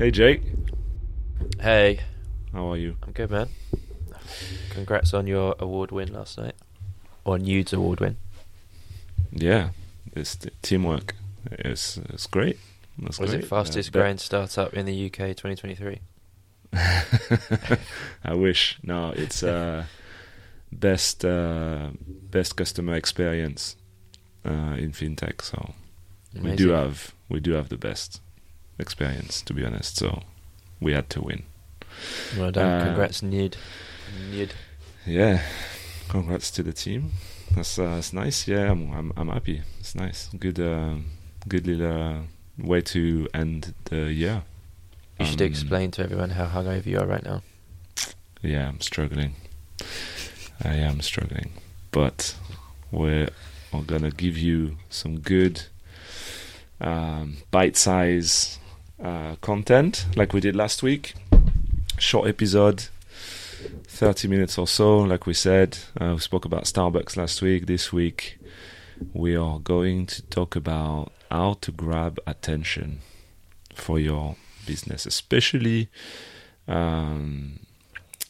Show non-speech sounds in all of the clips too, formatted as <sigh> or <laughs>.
Hey, Jake. Hey, How are you? I'm good, man. Congrats on your award win last night, or Nude's award win. Yeah, it's teamwork. It's it's great. That's Was great. it fastest Uh, growing startup in the UK 2023? <laughs> I wish. No, it's uh, best uh, best customer experience uh, in fintech. So we do have we do have the best experience, to be honest. So we had to win. Well done. uh, Congrats, Nude. Nude. Yeah, congrats to the team. That's uh, that's nice. Yeah, I'm I'm, I'm happy. It's nice. Good uh, good little uh, way to end the year. You should Um, explain to everyone how hungover you are right now. Yeah, I'm struggling. I am struggling, but we're, we're gonna give you some good um, bite-size uh, content, like we did last week. Short episode, thirty minutes or so, like we said. Uh, we spoke about Starbucks last week. This week, we are going to talk about how to grab attention for your business, especially. Um,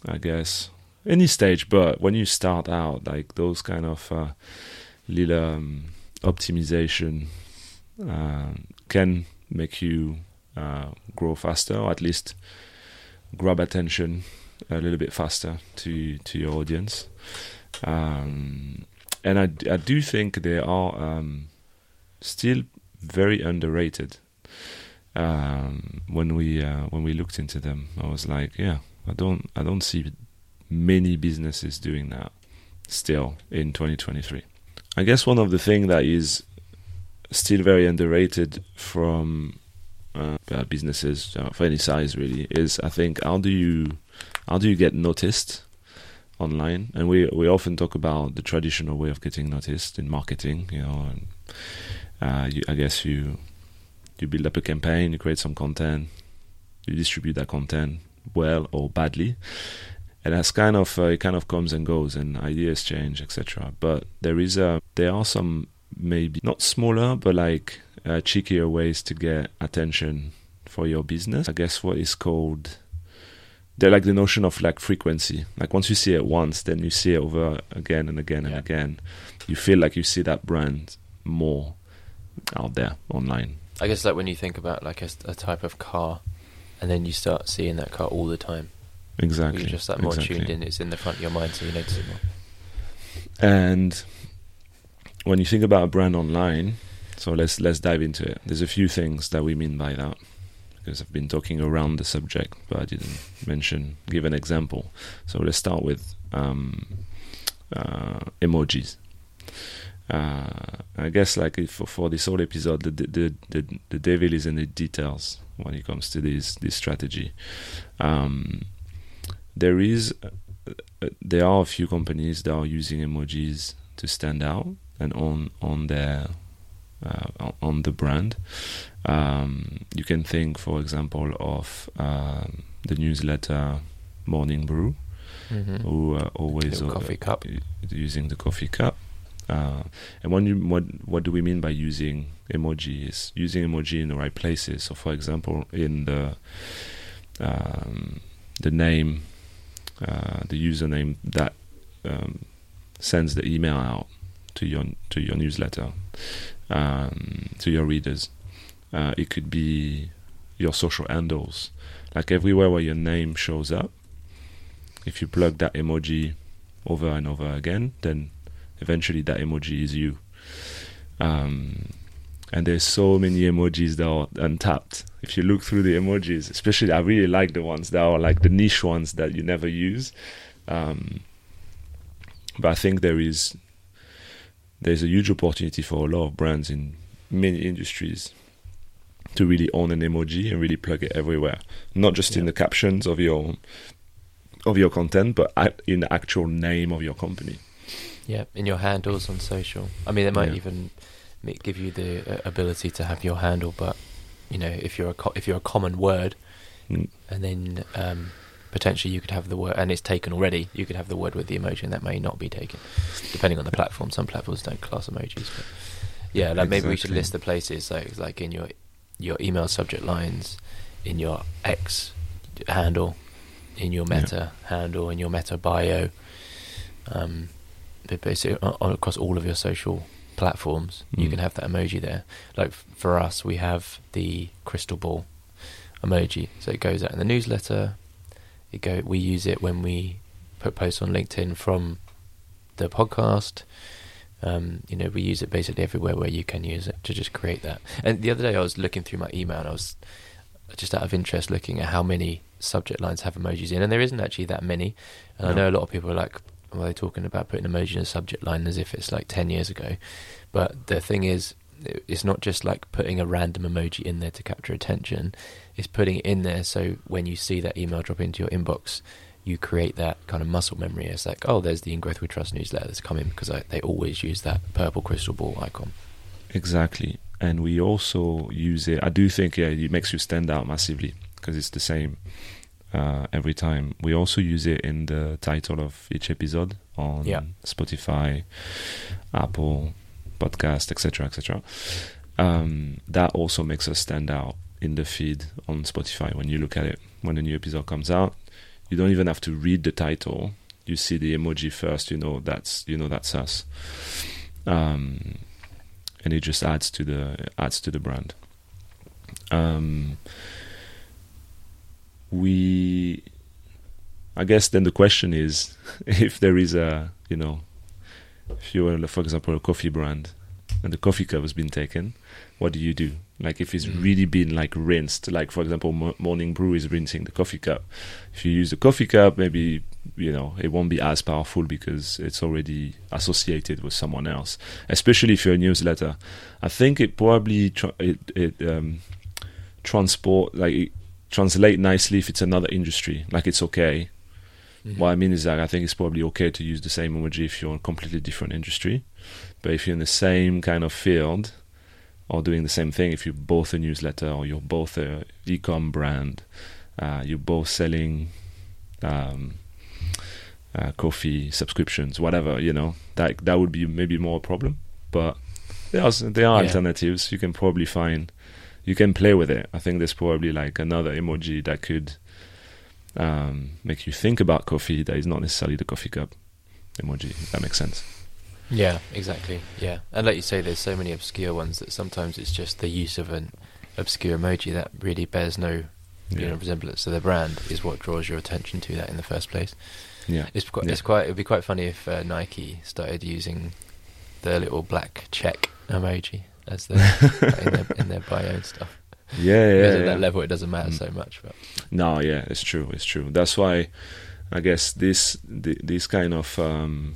I guess any stage, but when you start out, like those kind of uh, little um, optimization um can make you uh, grow faster, or at least grab attention a little bit faster to to your audience. Um, and I, I do think they are um, still very underrated. Um, when we uh, when we looked into them, I was like, yeah, I don't I don't see many businesses doing that still in 2023. I guess one of the things that is still very underrated from uh, businesses uh, for any size really is I think how do you how do you get noticed online? And we we often talk about the traditional way of getting noticed in marketing, you know. And, uh, you, I guess you you build up a campaign, you create some content, you distribute that content well or badly, and that's kind of uh, it kind of comes and goes, and ideas change, etc. But there is a there are some maybe not smaller, but like uh, cheekier ways to get attention for your business. I guess what is called they're like the notion of like frequency. Like once you see it once, then you see it over again and again and Yeah. again. You feel like you see that brand more out there online. I guess like when you think about like a type of car, and then you start seeing that car all the time. Exactly. You're just like more exactly. tuned in. It's in the front of your mind, so you notice it more. And when you think about a brand online, so let's let's dive into it. There's a few things that we mean by that because I've been talking around the subject, but I didn't mention give an example. So let's start with um, uh, emojis. Uh, I guess like for, for this whole episode, the, the the the devil is in the details when it comes to this this strategy. Um, there is uh, there are a few companies that are using emojis to stand out and on on their uh, on- the brand. Um, you can think, for example, of um, the newsletter Morning Brew, Mm-hmm. who uh, always Little uh, coffee cup. using the coffee cup. Uh, and when you, what what do we mean by using emojis? Using emoji in the right places. So, for example, in the um, the name, uh, the username that um, sends the email out to your to your newsletter, um, to your readers. Uh, it could be your social handles, like everywhere where your name shows up. If you plug that emoji over and over again, then eventually that emoji is you. Um, and there's so many emojis that are untapped. If you look through the emojis, especially I really like the ones that are like the niche ones that you never use. Um, but I think there is there's a huge opportunity for a lot of brands in many industries to really own an emoji and really plug it everywhere, not just in the captions of your of your content, but in the actual name of your company. Yeah, in your handles on social. I mean, it might Yeah. even give you the uh, ability to have your handle, but you know, if you're a co- if you're a common word, Mm. and then um, potentially you could have the word, and it's taken already. You could have the word with the emoji, and that may not be taken, depending on the platform. Some platforms don't class emojis, but yeah, like maybe we should list the places like like in your your email subject lines, in your X handle, in your Yeah. Meta handle, in your Meta bio, um, but basically o- o- across all of your social platforms, you Mm. can have that emoji there. Like for us, we have the crystal ball emoji, so it goes out in the newsletter. It go. We use it when we put posts on LinkedIn from the podcast. Um, you know, we use it basically everywhere where you can use it to just create that. And the other day, I was looking through my email and I was just out of interest looking at how many subject lines have emojis in, and there isn't actually that many. And I know a lot of people are like, well, they're talking about putting emoji in a subject line as if it's like 10 years ago. But the thing is, it's not just like putting a random emoji in there to capture attention, it's putting it in there so when you see that email drop into your inbox, you create that kind of muscle memory. It's like, oh, there's the In Growth We Trust newsletter that's coming because I, they always use that purple crystal ball icon. Exactly. And we also use it. I do think yeah, it makes you stand out massively because it's the same uh, every time. We also use it in the title of each episode on Yeah. Spotify, Apple Podcast, etc., etc. Um, that also makes us stand out in the feed on Spotify when you look at it when a new episode comes out. You don't even have to read the title. You see the emoji first. You know that's you know that's us. Um, and it just adds to the adds to the brand. Um, we, I guess, then the question is, <laughs> if there is a, you know, if you were, for example, a coffee brand, and the coffee cup has been taken, what do you do? Like if it's Mm. really been like rinsed, like for example, Mo- Morning Brew is rinsing the coffee cup. If you use the coffee cup, maybe you know it won't be as powerful because it's already associated with someone else. Especially if you're a newsletter, I think it probably tra- it it um, transport like it translate nicely if it's another industry. Like it's okay. Mhm. What I mean is that I think it's probably okay to use the same emoji if you're in a completely different industry. But if you're in the same kind of field or doing the same thing, if you're both a newsletter or you're both a e-com brand, uh, you're both selling um, uh, coffee subscriptions, whatever, you know, that that would be maybe more a problem. But there are there are Yeah. alternatives. You can probably find. You can play with it. I think there's probably like another emoji that could um, make you think about coffee that is not necessarily the coffee cup emoji. If that makes sense. Yeah, exactly. Yeah, and like you say, there's so many obscure ones that sometimes it's just the use of an obscure emoji that really bears no you know, resemblance to the brand is what draws your attention to that in the first place. yeah. It's quite, Yeah. it's quite, it'd be quite funny if uh, Nike started using the little black check emoji as the <laughs> in, their, in their bio and stuff. Yeah, <laughs> yeah, at yeah. that level, it doesn't matter Mm. so much. But No, yeah, it's true. It's true. That's why I guess this th- this kind of um,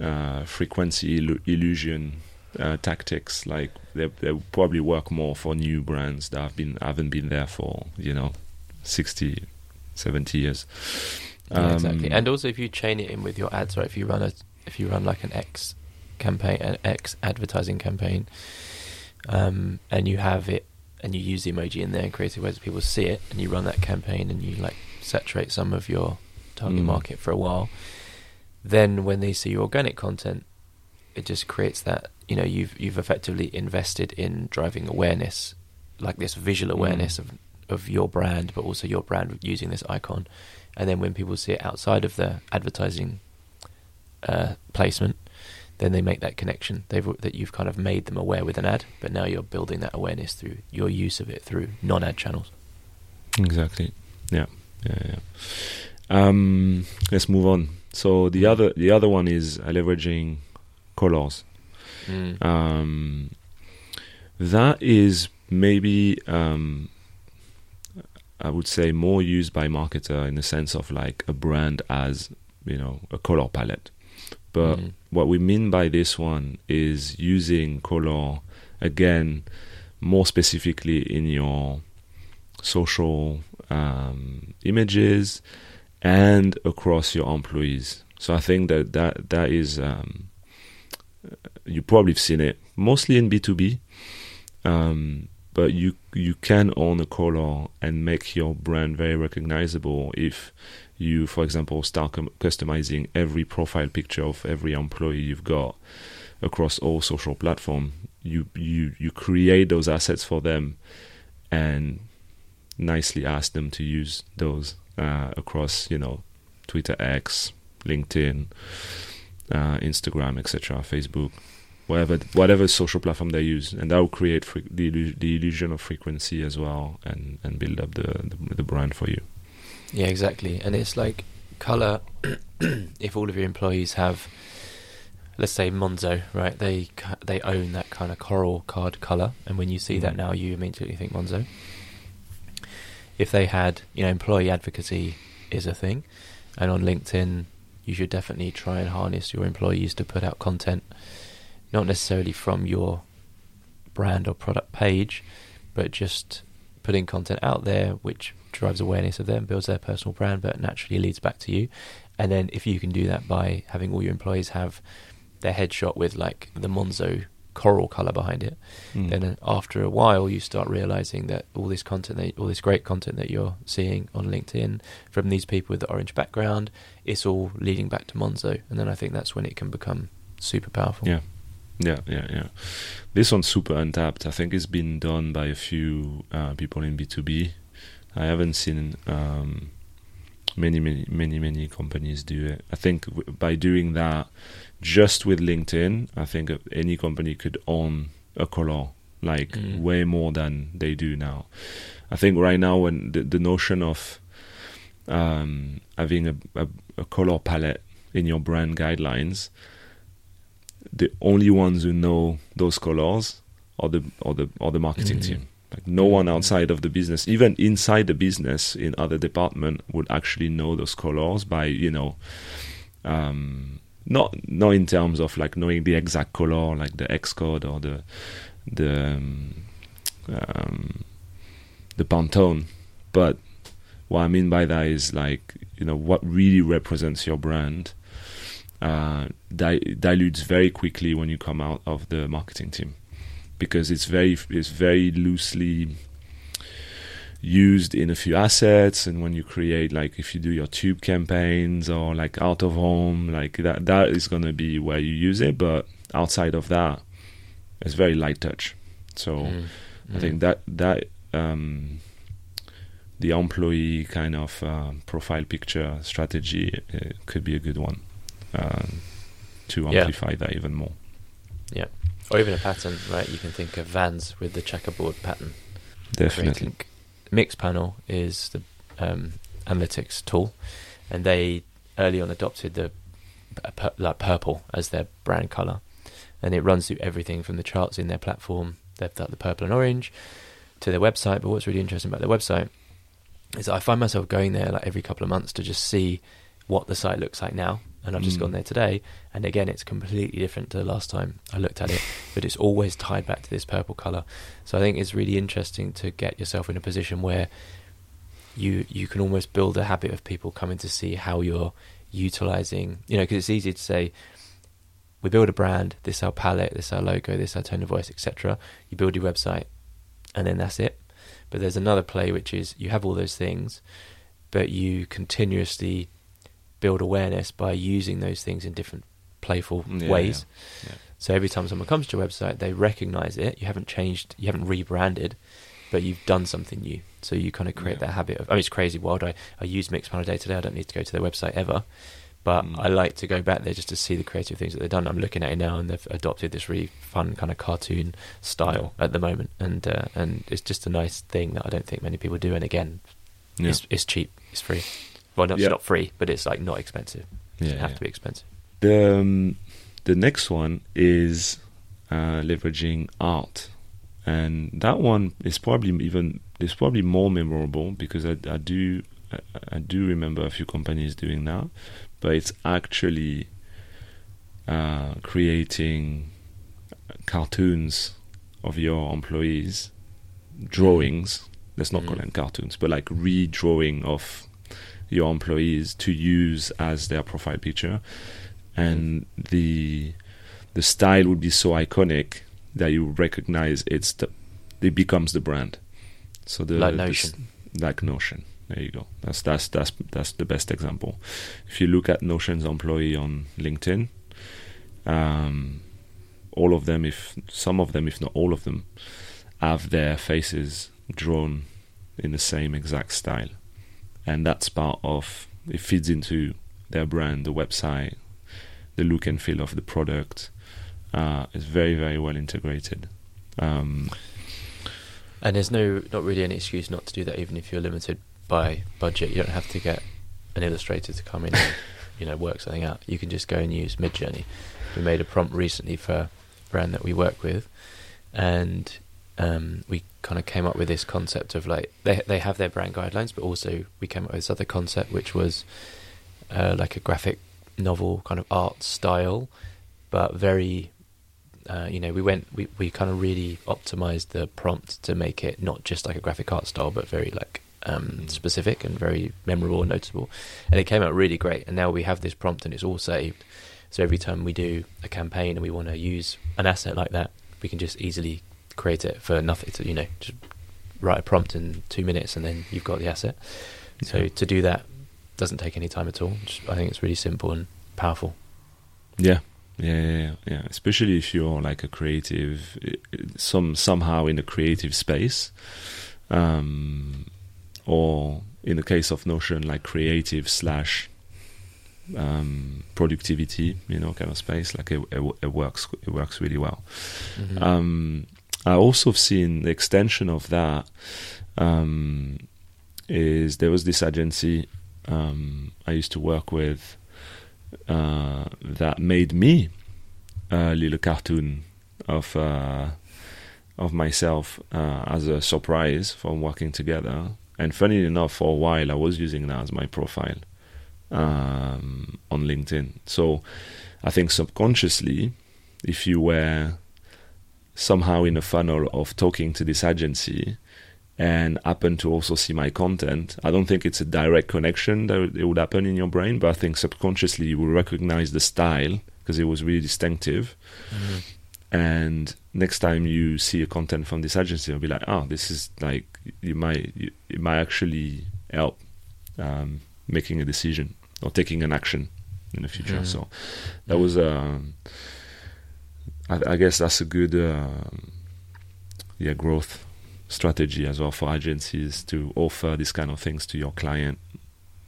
uh, frequency illu- illusion uh, tactics, like they they probably work more for new brands that have been haven't been there for you know 60, 70 years. yeah, exactly. Um, And also, if you chain it in with your ads, right? If you run a, if you run like an X campaign, an X advertising campaign, um, and you have it, and you use the emoji in there in creative ways that people see it, and you run that campaign, and you like saturate some of your target Mm. market for a while, then when they see your organic content, it just creates that you know you've you've effectively invested in driving awareness, like this visual Mm. awareness of of your brand, but also your brand using this icon, and then when people see it outside of the advertising uh, placement, then they make that connection. They've that you've kind of made them aware with an ad, but now you're building that awareness through your use of it through non-ad channels. Exactly. Yeah. Yeah. Yeah. Um, let's move on. So the other the other one is uh, leveraging colors. Mm. Um, that is maybe um, I would say more used by marketer in the sense of like a brand as you know a color palette. But Mm. what we mean by this one is using color again more specifically in your social um, images and across your employees. So I think that that that is um, you probably have seen it mostly in B two B, um, but you you can own a color and make your brand very recognizable if you, for example, start com- customizing every profile picture of every employee you've got across all social platform. You you you create those assets for them, and nicely ask them to use those uh, across, you know, Twitter X, LinkedIn, uh, Instagram, etc., Facebook, whatever whatever social platform they use, and that will create fre- the the illusion of frequency as well, and and build up the the, the brand for you. Yeah, exactly. And it's like color. <clears throat> if all of your employees have, let's say Monzo, right? They they own that kind of coral card color, and when you see that Mhm. now, you immediately think Monzo. If they had, you know, employee advocacy is a thing, and on LinkedIn, you should definitely try and harness your employees to put out content, not necessarily from your brand or product page, but just putting content out there which drives awareness of them, builds their personal brand, but naturally leads back to you. And then if you can do that by having all your employees have their headshot with like the Monzo coral color behind it, Mm. then after a while you start realizing that all this content, that, all this great content that you're seeing on LinkedIn from these people with the orange background, it's all leading back to Monzo. And then I think that's when it can become super powerful. Yeah. Yeah, yeah, yeah. This one's super untapped. I think it's been done by a few uh, people in B2B. I haven't seen um, many, many, many, many companies do it. I think w- by doing that, just with LinkedIn, I think any company could own a color like Mm. way more than they do now. I think right now, when the, the notion of um, having a, a, a color palette in your brand guidelines, the only ones who know those colors are the are the are the marketing Mhm. team. Like no one outside of the business, even inside the business in other department, would actually know those colors by you know, um, not not in terms of like knowing the exact color, like the hex code or the the um, um, the Pantone, but what I mean by that is like you know what really represents your brand uh, di- dilutes very quickly when you come out of the marketing team because it's very it's very loosely used in a few assets and when you create like if you do your tube campaigns or like out of home like that that is going to be where you use it but outside of that it's very light touch so Mm. I think that that um, the employee kind of uh, profile picture strategy uh, could be a good one uh, to Yeah. amplify that even more. Yeah, or even a pattern, right? You can think of Vans with the checkerboard pattern. Definitely. Mixpanel is the um, analytics tool, and they early on adopted the p- like purple as their brand color, and it runs through everything from the charts in their platform. They've got the purple and orange to their website. But what's really interesting about their website is that I find myself going there like every couple of months to just see what the site looks like now. And I've just Mm. gone there today, and again, it's completely different to the last time I looked at it. <laughs> But it's always tied back to this purple color. So I think it's really interesting to get yourself in a position where you you can almost build a habit of people coming to see how you're utilizing. You know, because it's easy to say we build a brand, this our palette, this our logo, this our tone of voice, etc. You build your website, and then that's it. But there's another play which is you have all those things, but you continuously build awareness by using those things in different playful Yeah, ways. yeah, yeah. So every time someone comes to your website, they recognize it. You haven't changed, you haven't rebranded, but you've done something new. So you kind of create that habit of. I mean, it's crazy wild. I I use Mixpanel day to day. I don't need to go to their website ever, but Mm. I like to go back there just to see the creative things that they've done. I'm looking at it now, and they've adopted this really fun kind of cartoon style at the moment, and uh, and it's just a nice thing that I don't think many people do. And again, it's it's cheap, it's free. Well, no, it's Yeah. not free, but it's like not expensive. It doesn't have yeah. to be expensive. The um, the next one is uh, leveraging art, and that one is probably even is probably more memorable because I, I do I, I do remember a few companies doing that, but it's actually uh, creating cartoons of your employees, drawings. Let's not call Mhm. them cartoons, but like redrawing of your employees to use as their profile picture. And the the style would be so iconic that you recognize it's the it becomes the brand. So the Like the Notion. like notion. There you go. That's that's that's that's the best example. If you look at notion's employee on linkedin um all of them if some of them if not all of them have their faces drawn in the same exact style, and that's part of it feeds into their brand, the website, the look and feel of the product. Uh, it's very very well integrated. Um, And there's no, not really any excuse not to do that, even if you're limited by budget. You don't have to get an illustrator to come in and, <laughs> you know, work something out. You can just go and use Midjourney. We made a prompt recently for a brand that we work with, and um, we kind of came up with this concept of like they they have their brand guidelines, but also we came up with this other concept, which was uh, like a graphic novel kind of art style, but very uh, you know, we went, we, we kind of really optimized the prompt to make it not just like a graphic art style, but very like um, Mm. specific and very memorable and noticeable. And it came out really great. And now we have this prompt and it's all saved. So every time we do a campaign and we want to use an asset like that, we can just easily create it for nothing. To you know, just write a prompt in two minutes and then you've got the asset. So Yeah. to do that doesn't take any time at all. Just, I think it's really simple and powerful. Yeah, yeah, yeah, yeah. Especially if you're like a creative, some somehow in a creative space, um, or in the case of Notion, like creative slash um, productivity, you know, kind of space. Like it, it, it works, it works really well. Mhm. Um, I also have seen the extension of that. Um, is there was this agency um, I used to work with uh, that made me a little cartoon of uh, of myself uh, as a surprise from working together. And funny enough, for a while I was using that as my profile um, on LinkedIn. So I think subconsciously, if you were somehow in a funnel of talking to this agency and happen to also see my content, I don't think it's a direct connection that it would happen in your brain, but I think subconsciously you will recognize the style because it was really distinctive. Mhm. And next time you see a content from this agency, you'll be like, "Oh, this is like you might you, it might actually help um, making a decision or taking an action in the future." Mhm. So that was, um, I, I guess, that's a good, um, yeah, growth strategy as well for agencies to offer these kind of things to your client.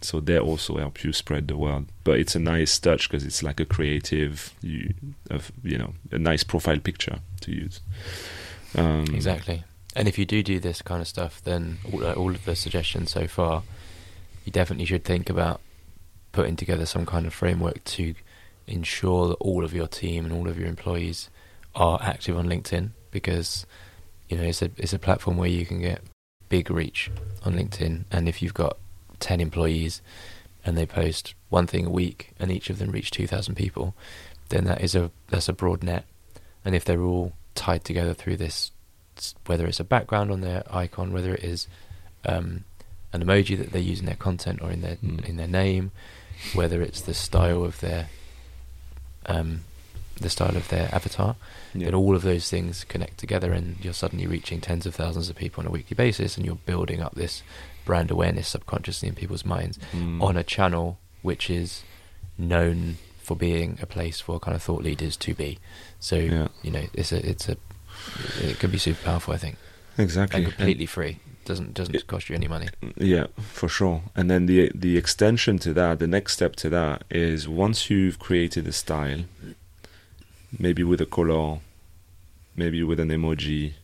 So they also help you spread the word. But it's a nice touch because it's like a creative, you, of you know, a nice profile picture to use. Um, Exactly. And if you do do this kind of stuff, then all, uh, all of the suggestions so far, you definitely should think about putting together some kind of framework to ensure that all of your team and all of your employees are active on LinkedIn because you know it's a it's a platform where you can get big reach on LinkedIn and if you've got 10 employees and they post one thing a week and each of them reach 2000 people then that is a that's a broad net and if they're all tied together through this whether it's a background on their icon whether it is um, an emoji that they use in their content or in their Mm. in their name whether it's the style of their um, the style of their avatar yeah. then all of those things connect together and you're suddenly reaching tens of thousands of people on a weekly basis and you're building up this brand awareness subconsciously in people's minds Mm. on a channel which is known for being a place for kind of thought leaders to be so Yeah. you know it's a it's a it can be super powerful i think exactly and completely free doesn't doesn't cost you any money yeah, for sure. And then the the extension to that, the next step to that is once you've created a style, maybe with a color, maybe with an emoji,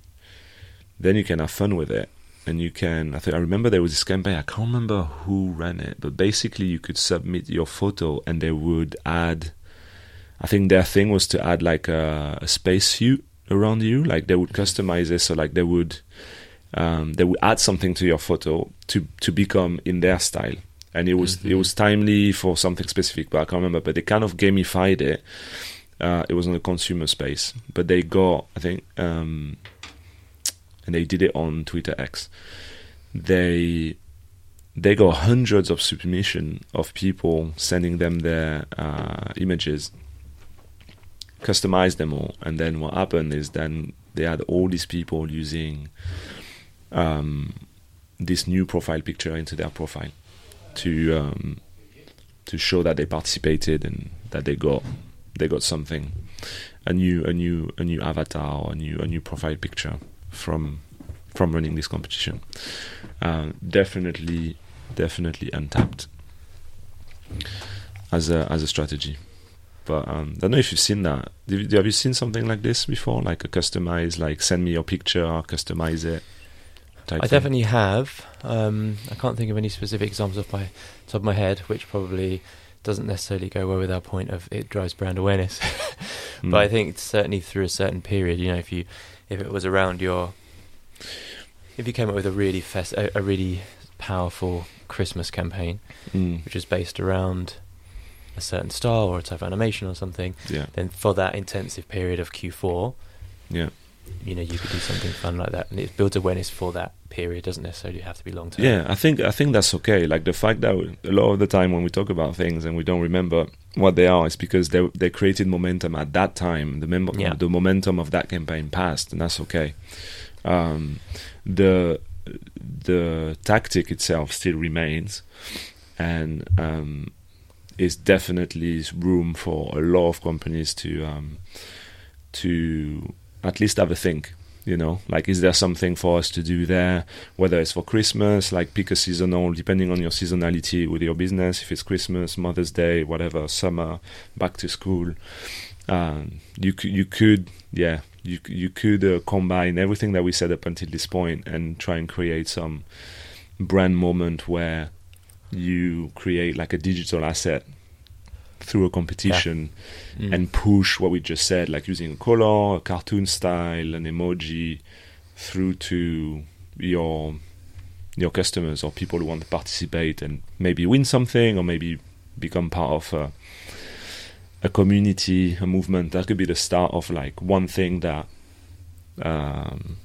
then you can have fun with it. And you can, I think, I remember there was this campaign, I can't remember who ran it, but basically you could submit your photo and they would add, I think their thing was to add like a, a space suit around you. Like they would customize it. So like they would, um, they would add something to your photo to, to become in their style. And it was, it Mhm. was timely for something specific, but I can't remember, but they kind of gamified it. Uh, it was on the consumer space, but they got, I think, um, and they did it on Twitter X. They they got hundreds of submission of people sending them their uh, images, customized them all, and then what happened is then they had all these people using um, this new profile picture into their profile to um, to show that they participated and that they got they got something a new a new a new avatar or a new a new profile picture from from running this competition. Um, definitely, definitely untapped as a as a strategy. But um, I don't know if you've seen that. Have you seen something like this before? Like a customized, like send me your picture, customize it. I thing? definitely have. Um, I can't think of any specific examples off my top of my head, which probably doesn't necessarily go well with our point of it drives brand awareness. <laughs> Mm. But I think certainly through a certain period, you know, if you if it was around your if you came up with a really fest, a, a really powerful Christmas campaign, Mm. which is based around a certain style or a type of animation or something, Yeah, then for that intensive period of Q4, yeah, you know, you could do something fun like that, and it builds awareness for that period. Doesn't necessarily have to be long term. yeah. I think I think that's okay. Like the fact that a lot of the time when we talk about things and we don't remember what they are, is because they they created momentum at that time. The mem- Yeah. the momentum of that campaign passed, and that's okay. Um, the the tactic itself still remains, and um, is definitely room for a lot of companies to um, to at least have a think. You know, like is there something for us to do there? Whether it's for Christmas, like pick a seasonal, depending on your seasonality with your business. If it's Christmas, Mother's Day, whatever, summer, back to school, um, you could you could yeah you you could uh, combine everything that we said up until this point and try and create some brand moment where you create like a digital asset through a competition Mm. and push what we just said, like using a color, a cartoon style, an emoji, through to your your customers or people who want to participate and maybe win something or maybe become part of a, a community, a movement. That could be the start of like one thing that um,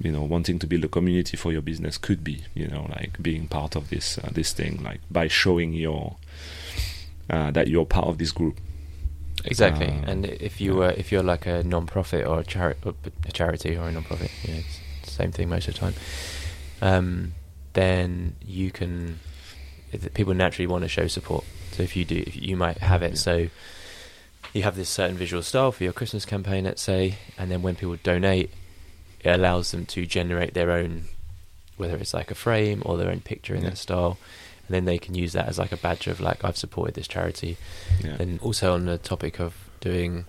you know wanting to build a community for your business could be you know like being part of this uh, this thing like by showing your uh, that you're part of this group Exactly, Um, and if you were if you're like a non-profit or a, chari- a charity or a non-profit, you know, it's the same thing most of the time. Um, then you can people naturally want to show support. So if you do, if you might have it Yeah. so you have this certain visual style for your Christmas campaign, let's say, and then when people donate, it allows them to generate their own, whether it's like a frame or their own picture in Yeah. that style, and then they can use that as like a badge of like I've supported this charity. yeah And also on the topic of doing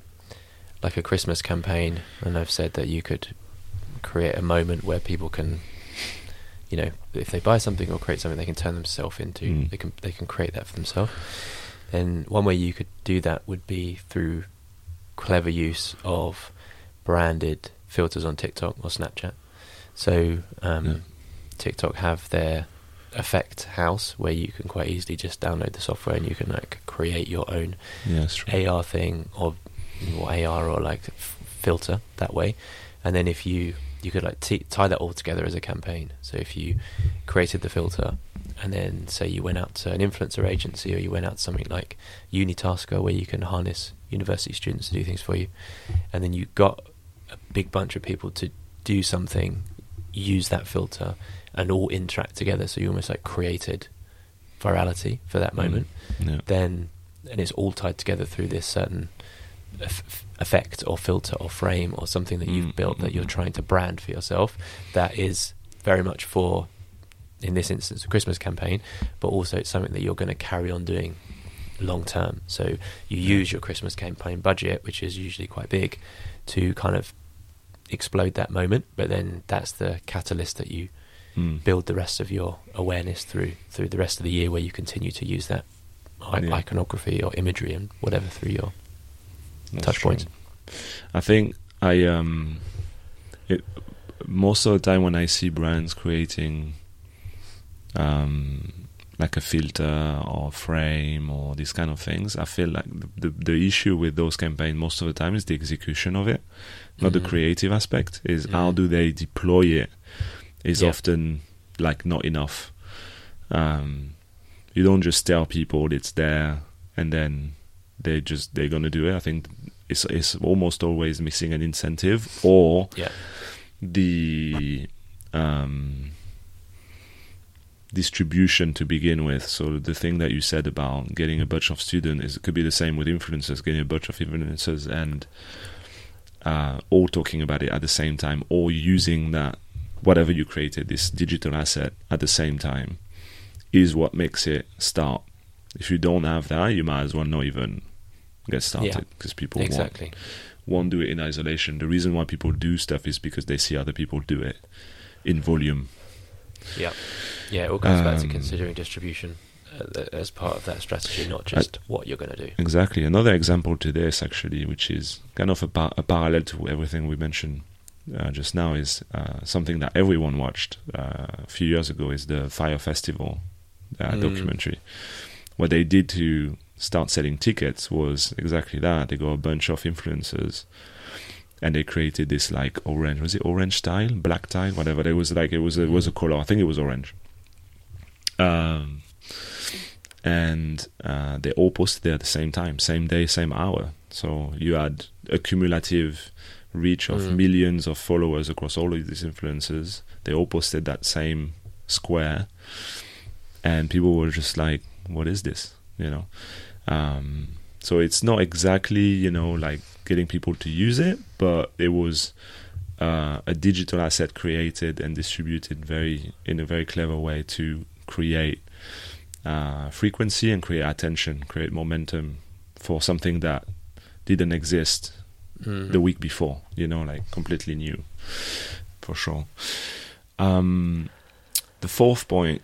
like a Christmas campaign, and I've said that you could create a moment where people can, you know, if they buy something or create something, they can turn themselves into. Mm. They can they can create that for themselves. And one way you could do that would be through clever use of branded filters on TikTok or Snapchat. So um, Yeah. TikTok have their effect house where you can quite easily just download the software and you can like create your own yeah AR thing or, or AR or like f- filter that way, and then if you you could like t- tie that all together as a campaign. So if you created the filter, and then say you went out to an influencer agency or you went out to something like Unitaskr where you can harness university students to do things for you, and then you got a big bunch of people to do something, use that filter, and all interact together. So you almost like created virality for that moment yeah then and it's all tied together through this certain eff- effect or filter or frame or something that you've Mm, built that mm, you're mm. trying to brand for yourself that is very much for in this instance a christmas campaign but also it's something that you're going to carry on doing long term so you use your christmas campaign budget which is usually quite big to kind of explode that moment but then that's the catalyst that you Mm. build the rest of your awareness through through the rest of the year where you continue to use that Yeah. iconography or imagery and whatever through your That's touch true. points. I think I um, it most of the time when I see brands creating um like a filter or frame or these kind of things, I feel like the the, the issue with those campaigns most of the time is the execution of it, not Mhm. the creative aspect. Is how Mhm. do they deploy it? Is Yeah. often like not enough. Um, you don't just tell people it's there and then they just they're gonna do it. I think it's it's almost always missing an incentive or yeah the um, distribution to begin with. So the thing that you said about getting a bunch of students is it could be the same with influencers, getting a bunch of influencers and uh, all talking about it at the same time, or using that whatever you created, this digital asset at the same time, is what makes it start. If you don't have that, you might as well not even get started because people won't, won't do it in isolation. The reason why people do stuff is because they see other people do it in volume. Yeah, yeah. It all comes back to Um, considering distribution uh, as part of that strategy, not just what you're going to do. Exactly. Another example to this, actually, which is kind of a, par- a parallel to everything we mentioned uh, just now, is uh, something that everyone watched uh, a few years ago. Is the Fyre Festival uh, Mm. documentary. What they did to start selling tickets was exactly that. They got a bunch of influencers. And they created this like orange, was it orange tile, black tile, whatever. There was like it was a, it was a color. I think it was orange. Um, and uh, they all posted there at the same time, same day, same hour. So you had a cumulative reach of Mm. millions of followers across all of these influencers. They all posted that same square, and people were just like, "What is this?" You know. Um, so it's not exactly you know like getting people to use it, but it was uh, a digital asset created and distributed very in a very clever way to create uh, frequency and create attention, create momentum for something that didn't exist Mm. the week before. You know, like completely new, for sure. Um, the fourth point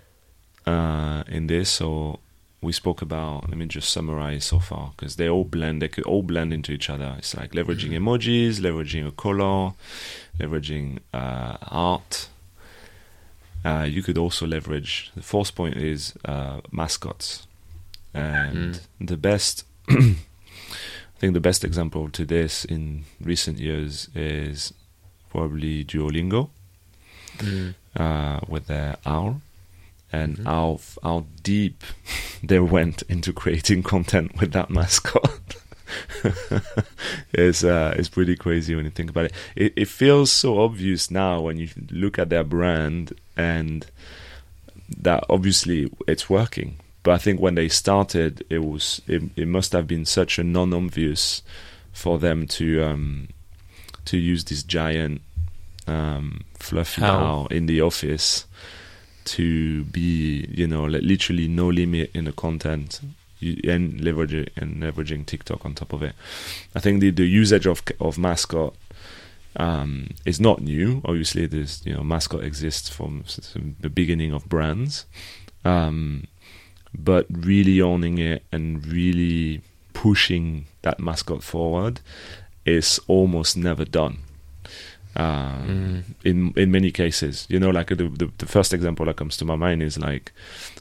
uh, in this, so we spoke about. Let me just summarize so far because they all blend. They could all blend into each other. It's like leveraging emojis, leveraging a color, leveraging uh, art. Uh, you could also leverage. The fourth point is uh, mascots, and Mm. the best. <clears throat> I think the best example to this in recent years is probably Duolingo Mm. uh, with their owl and Mhm. how how deep <laughs> they went into creating content with that mascot. <laughs> it's uh, it's pretty crazy when you think about it. it. It feels so obvious now when you look at their brand and that obviously it's working. But I think when they started, it was it, it must have been such a non-obvious for them to um, to use this giant um, fluffy Owl. owl in the office to be you know li- literally no limit in the content and leveraging and leveraging TikTok on top of it. I think the the usage of of mascot um, is not new. Obviously, there's you know mascot exists from the beginning of brands, um, but really owning it and really pushing that mascot forward is almost never done. Um, Mm. in in many cases. You know, like the, the the first example that comes to my mind is like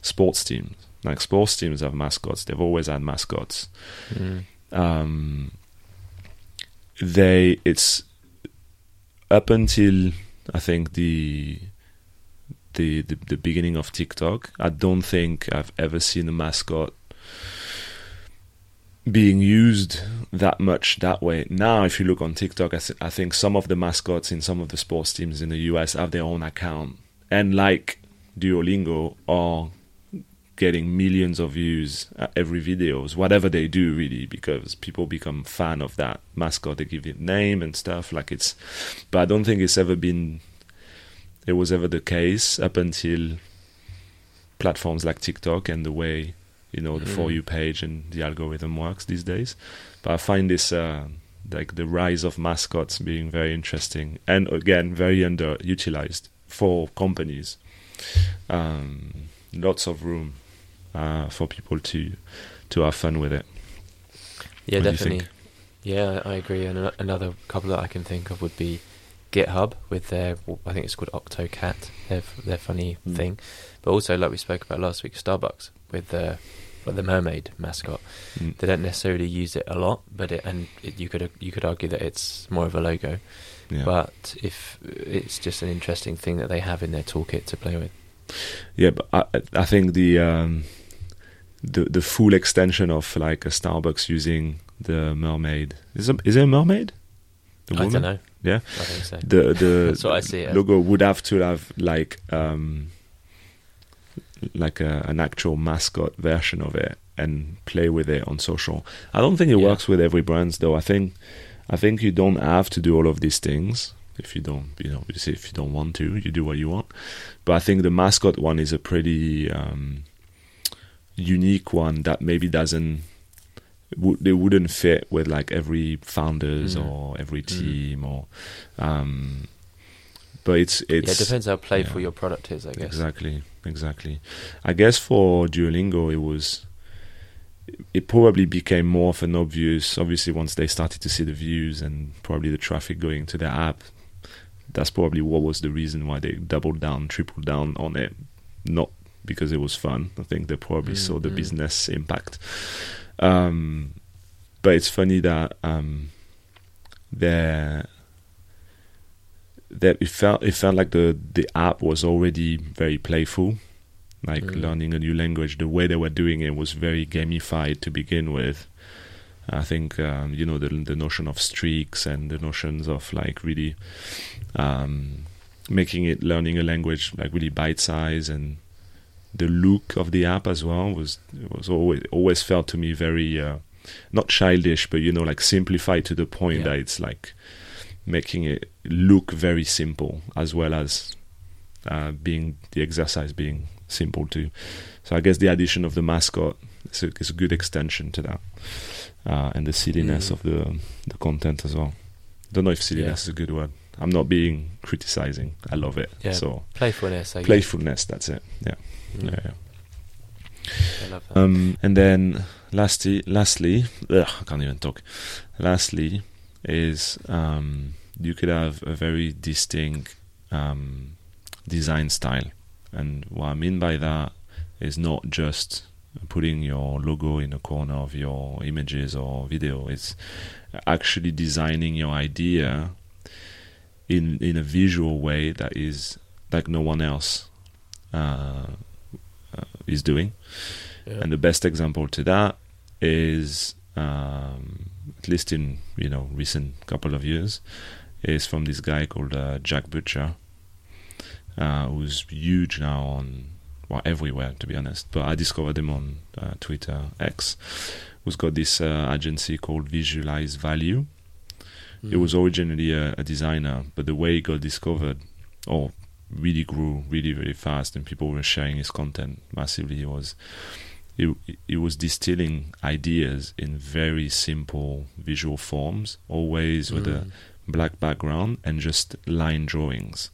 sports teams. Like sports teams have mascots. They've always had mascots. Mm. Um, they it's up until I think the the, the the beginning of TikTok. I don't think I've ever seen a mascot being used that much that way. Now, if you look on TikTok, I, th- I think some of the mascots in some of the sports teams in the US have their own account, and like Duolingo, are getting millions of views at every videos, whatever they do, really, because people become fan of that mascot. They give it name and stuff. Like it's, but I don't think it's ever been. It was ever the case up until platforms like TikTok and the way you know the Mm. for you page and the algorithm works these days. But I find this uh, like the rise of mascots being very interesting and again very underutilized for companies. Um, lots of room uh, for people to to have fun with it. Yeah, What definitely. Yeah, I agree. And another couple that I can think of would be GitHub with their, I think it's called OctoCat, their their funny Mm. thing. But also, like we spoke about last week, Starbucks with the with the mermaid mascot. Mm. They don't necessarily use it a lot, but it, and it, you could you could argue that it's more of a logo. Yeah. But if it's just an interesting thing that they have in their toolkit to play with. Yeah, but I, I think the um, the the full extension of like a Starbucks using the mermaid is a, is it a mermaid? The I don't know. Yeah, I think so. the the <laughs> I see it logo would have to have like um like a, an actual mascot version of it and play with it on social. I don't think it Yeah. works with every brand though. I think I think you don't have to do all of these things. if you don't, you know, if you don't want to, you do what you want. But I think the mascot one is a pretty um, unique one that maybe doesn't they wouldn't fit with like every founders Mm. or every Mm. team or um but it's it's yeah, it depends how playful yeah. your product is, I guess. exactly exactly i guess for duolingo it was it probably became more of an obvious obviously once they started to see the views and probably the traffic going to their app that's probably what was the reason why they doubled down tripled down on it not because it was fun i think they probably saw the Mhm. business impact um but it's funny that um their that it felt it felt like the the app was already very playful like Mm. learning a new language the way they were doing it was very gamified to begin with i think um, you know the the notion of streaks and the notions of like really um, making it learning a language like really bite size and the look of the app as well was was always always felt to me very uh, not childish but you know like simplified to the point Yeah. that it's like making it look very simple as well as uh, being the exercise being simple too. So I guess the addition of the mascot is a, is a good extension to that, uh, and the silliness Mm. of the the content as well. Don't know if silliness is a good word. I'm not being criticizing. I love it. Yeah. So Playfulness, I guess. playfulness. That's it. Yeah. Yeah. yeah. I love that. Um, and then lastly, lastly, ugh, I can't even talk. Lastly, is um, you could have a very distinct um, design style, and what I mean by that is not just putting your logo in a corner of your images or video. It's actually designing your idea in in a visual way that is like no one else uh, is doing. Yeah. And the best example to that is, um, at least in you know recent couple of years, is from this guy called uh, Jack Butcher, uh, who's huge now on well everywhere to be honest. But I discovered him on uh, Twitter X, who's got this uh, agency called Visualize Value. Mm. was originally a, a designer, but the way he got discovered, or really grew really really fast, and people were sharing his content massively. He was it, it was distilling ideas in very simple visual forms, always with a Mm. black background and just line drawings,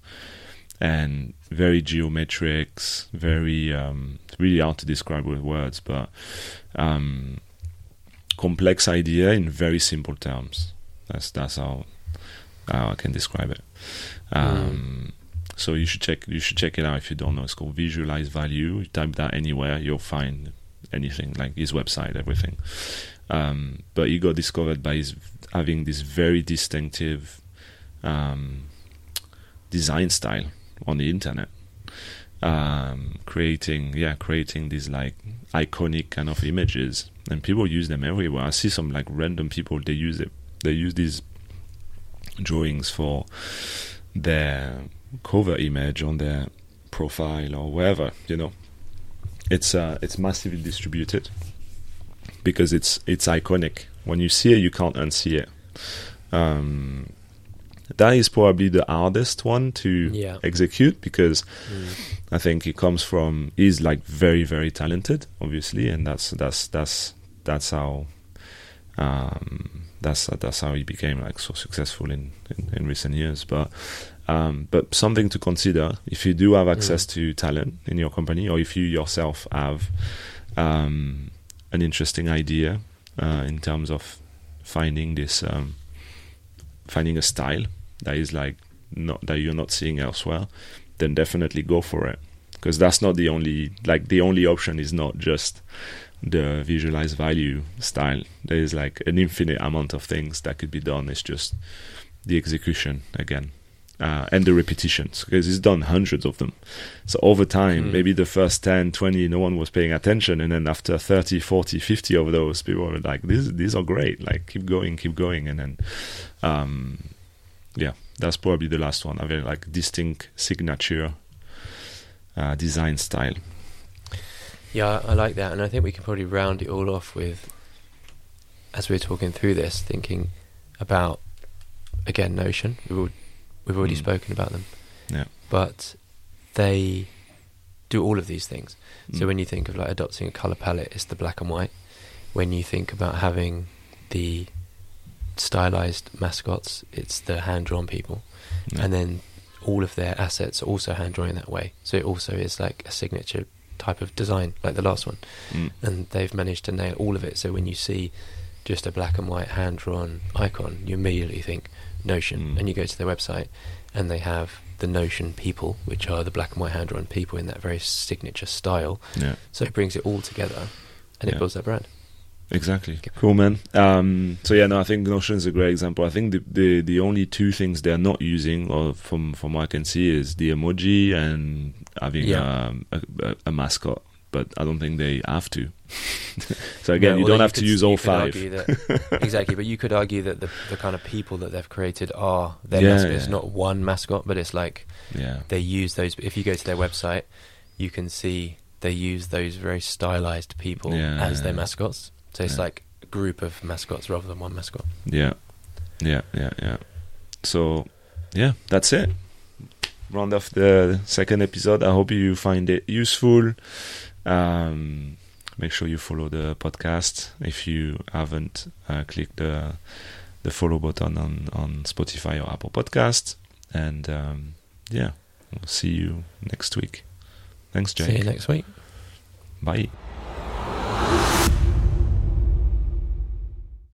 and very geometrics, very um, really hard to describe with words, but um, complex idea in very simple terms. That's that's how how I can describe it. Um, So you should check you should check it out if you don't know. It's called Visualize Value. You type that anywhere, you'll find anything like his website, everything. Um, but he got discovered by his having this very distinctive um, design style on the internet. Um, creating yeah, creating these like iconic kind of images, and people use them everywhere. I see some like random people they use it. They use these drawings for their cover image on their profile or wherever. You know, it's uh, it's massively distributed because it's it's iconic. When you see it, you can't unsee it. Um, that is probably the hardest one to Yeah. execute because Mm. I think he comes from he's like very very talented, obviously, and that's that's that's that's how um, that's that's how he became like so successful in in, in recent years. But um, but something to consider if you do have access to talent in your company, or if you yourself have um, an interesting idea uh, in terms of finding this um, finding a style that is like not that you're not seeing elsewhere then definitely go for it. Because that's not the only like the only option is not just the visualize value style. There is like an infinite amount of things that could be done. It's just the execution again uh, and the repetitions because he's done hundreds of them so over time Hmm. maybe the first 10 20 no one was paying attention and then after 30 40 50 of those people were like these these are great like keep going keep going and then um yeah that's probably the last one a very like distinct signature uh, design style Yeah, I like that, and I think we can probably round it all off with, as we we're talking through this, thinking about again Notion. We all We've already Mm. spoken about them. Yeah. But they do all of these things. So Mm. when you think of like adopting a color palette, it's the black and white. When you think about having the stylized mascots, it's the hand drawn people. Yeah. And then all of their assets are also hand drawn in that way. So it also is like a signature type of design, like the last one. Mm. And they've managed to nail all of it. So when you see just a black and white hand drawn icon, you immediately think Notion. Mm. And you go to their website and they have the Notion people, which are the black and white hand drawn people in that very signature style. yeah. So it brings it all together and Yeah. it builds their brand. Exactly. Cool, man. Um, so yeah, no, I think Notion is a great example. I think the, the the only two things they're not using, or from from what I can see, is the emoji and having Yeah. um, a, a, a mascot. But I don't think they have to. <laughs> so again, No, you don't have to use all five. that- <laughs> exactly, but you could argue that the the kind of people that they've created are their Yeah, mascot. It's not one mascot, but it's like yeah. they use those. If you go to their website, you can see they use those very stylized people Yeah, as their mascots. So it's Yeah. like a group of mascots rather than one mascot. Yeah, yeah, yeah, yeah. So, yeah, that's it. Round off the second episode. I hope you find it useful. Um, make sure you follow the podcast if you haven't. Uh, click the the follow button on on Spotify or Apple Podcast. And um, yeah, we'll see you next week. Thanks, Jake. See you next week. Bye.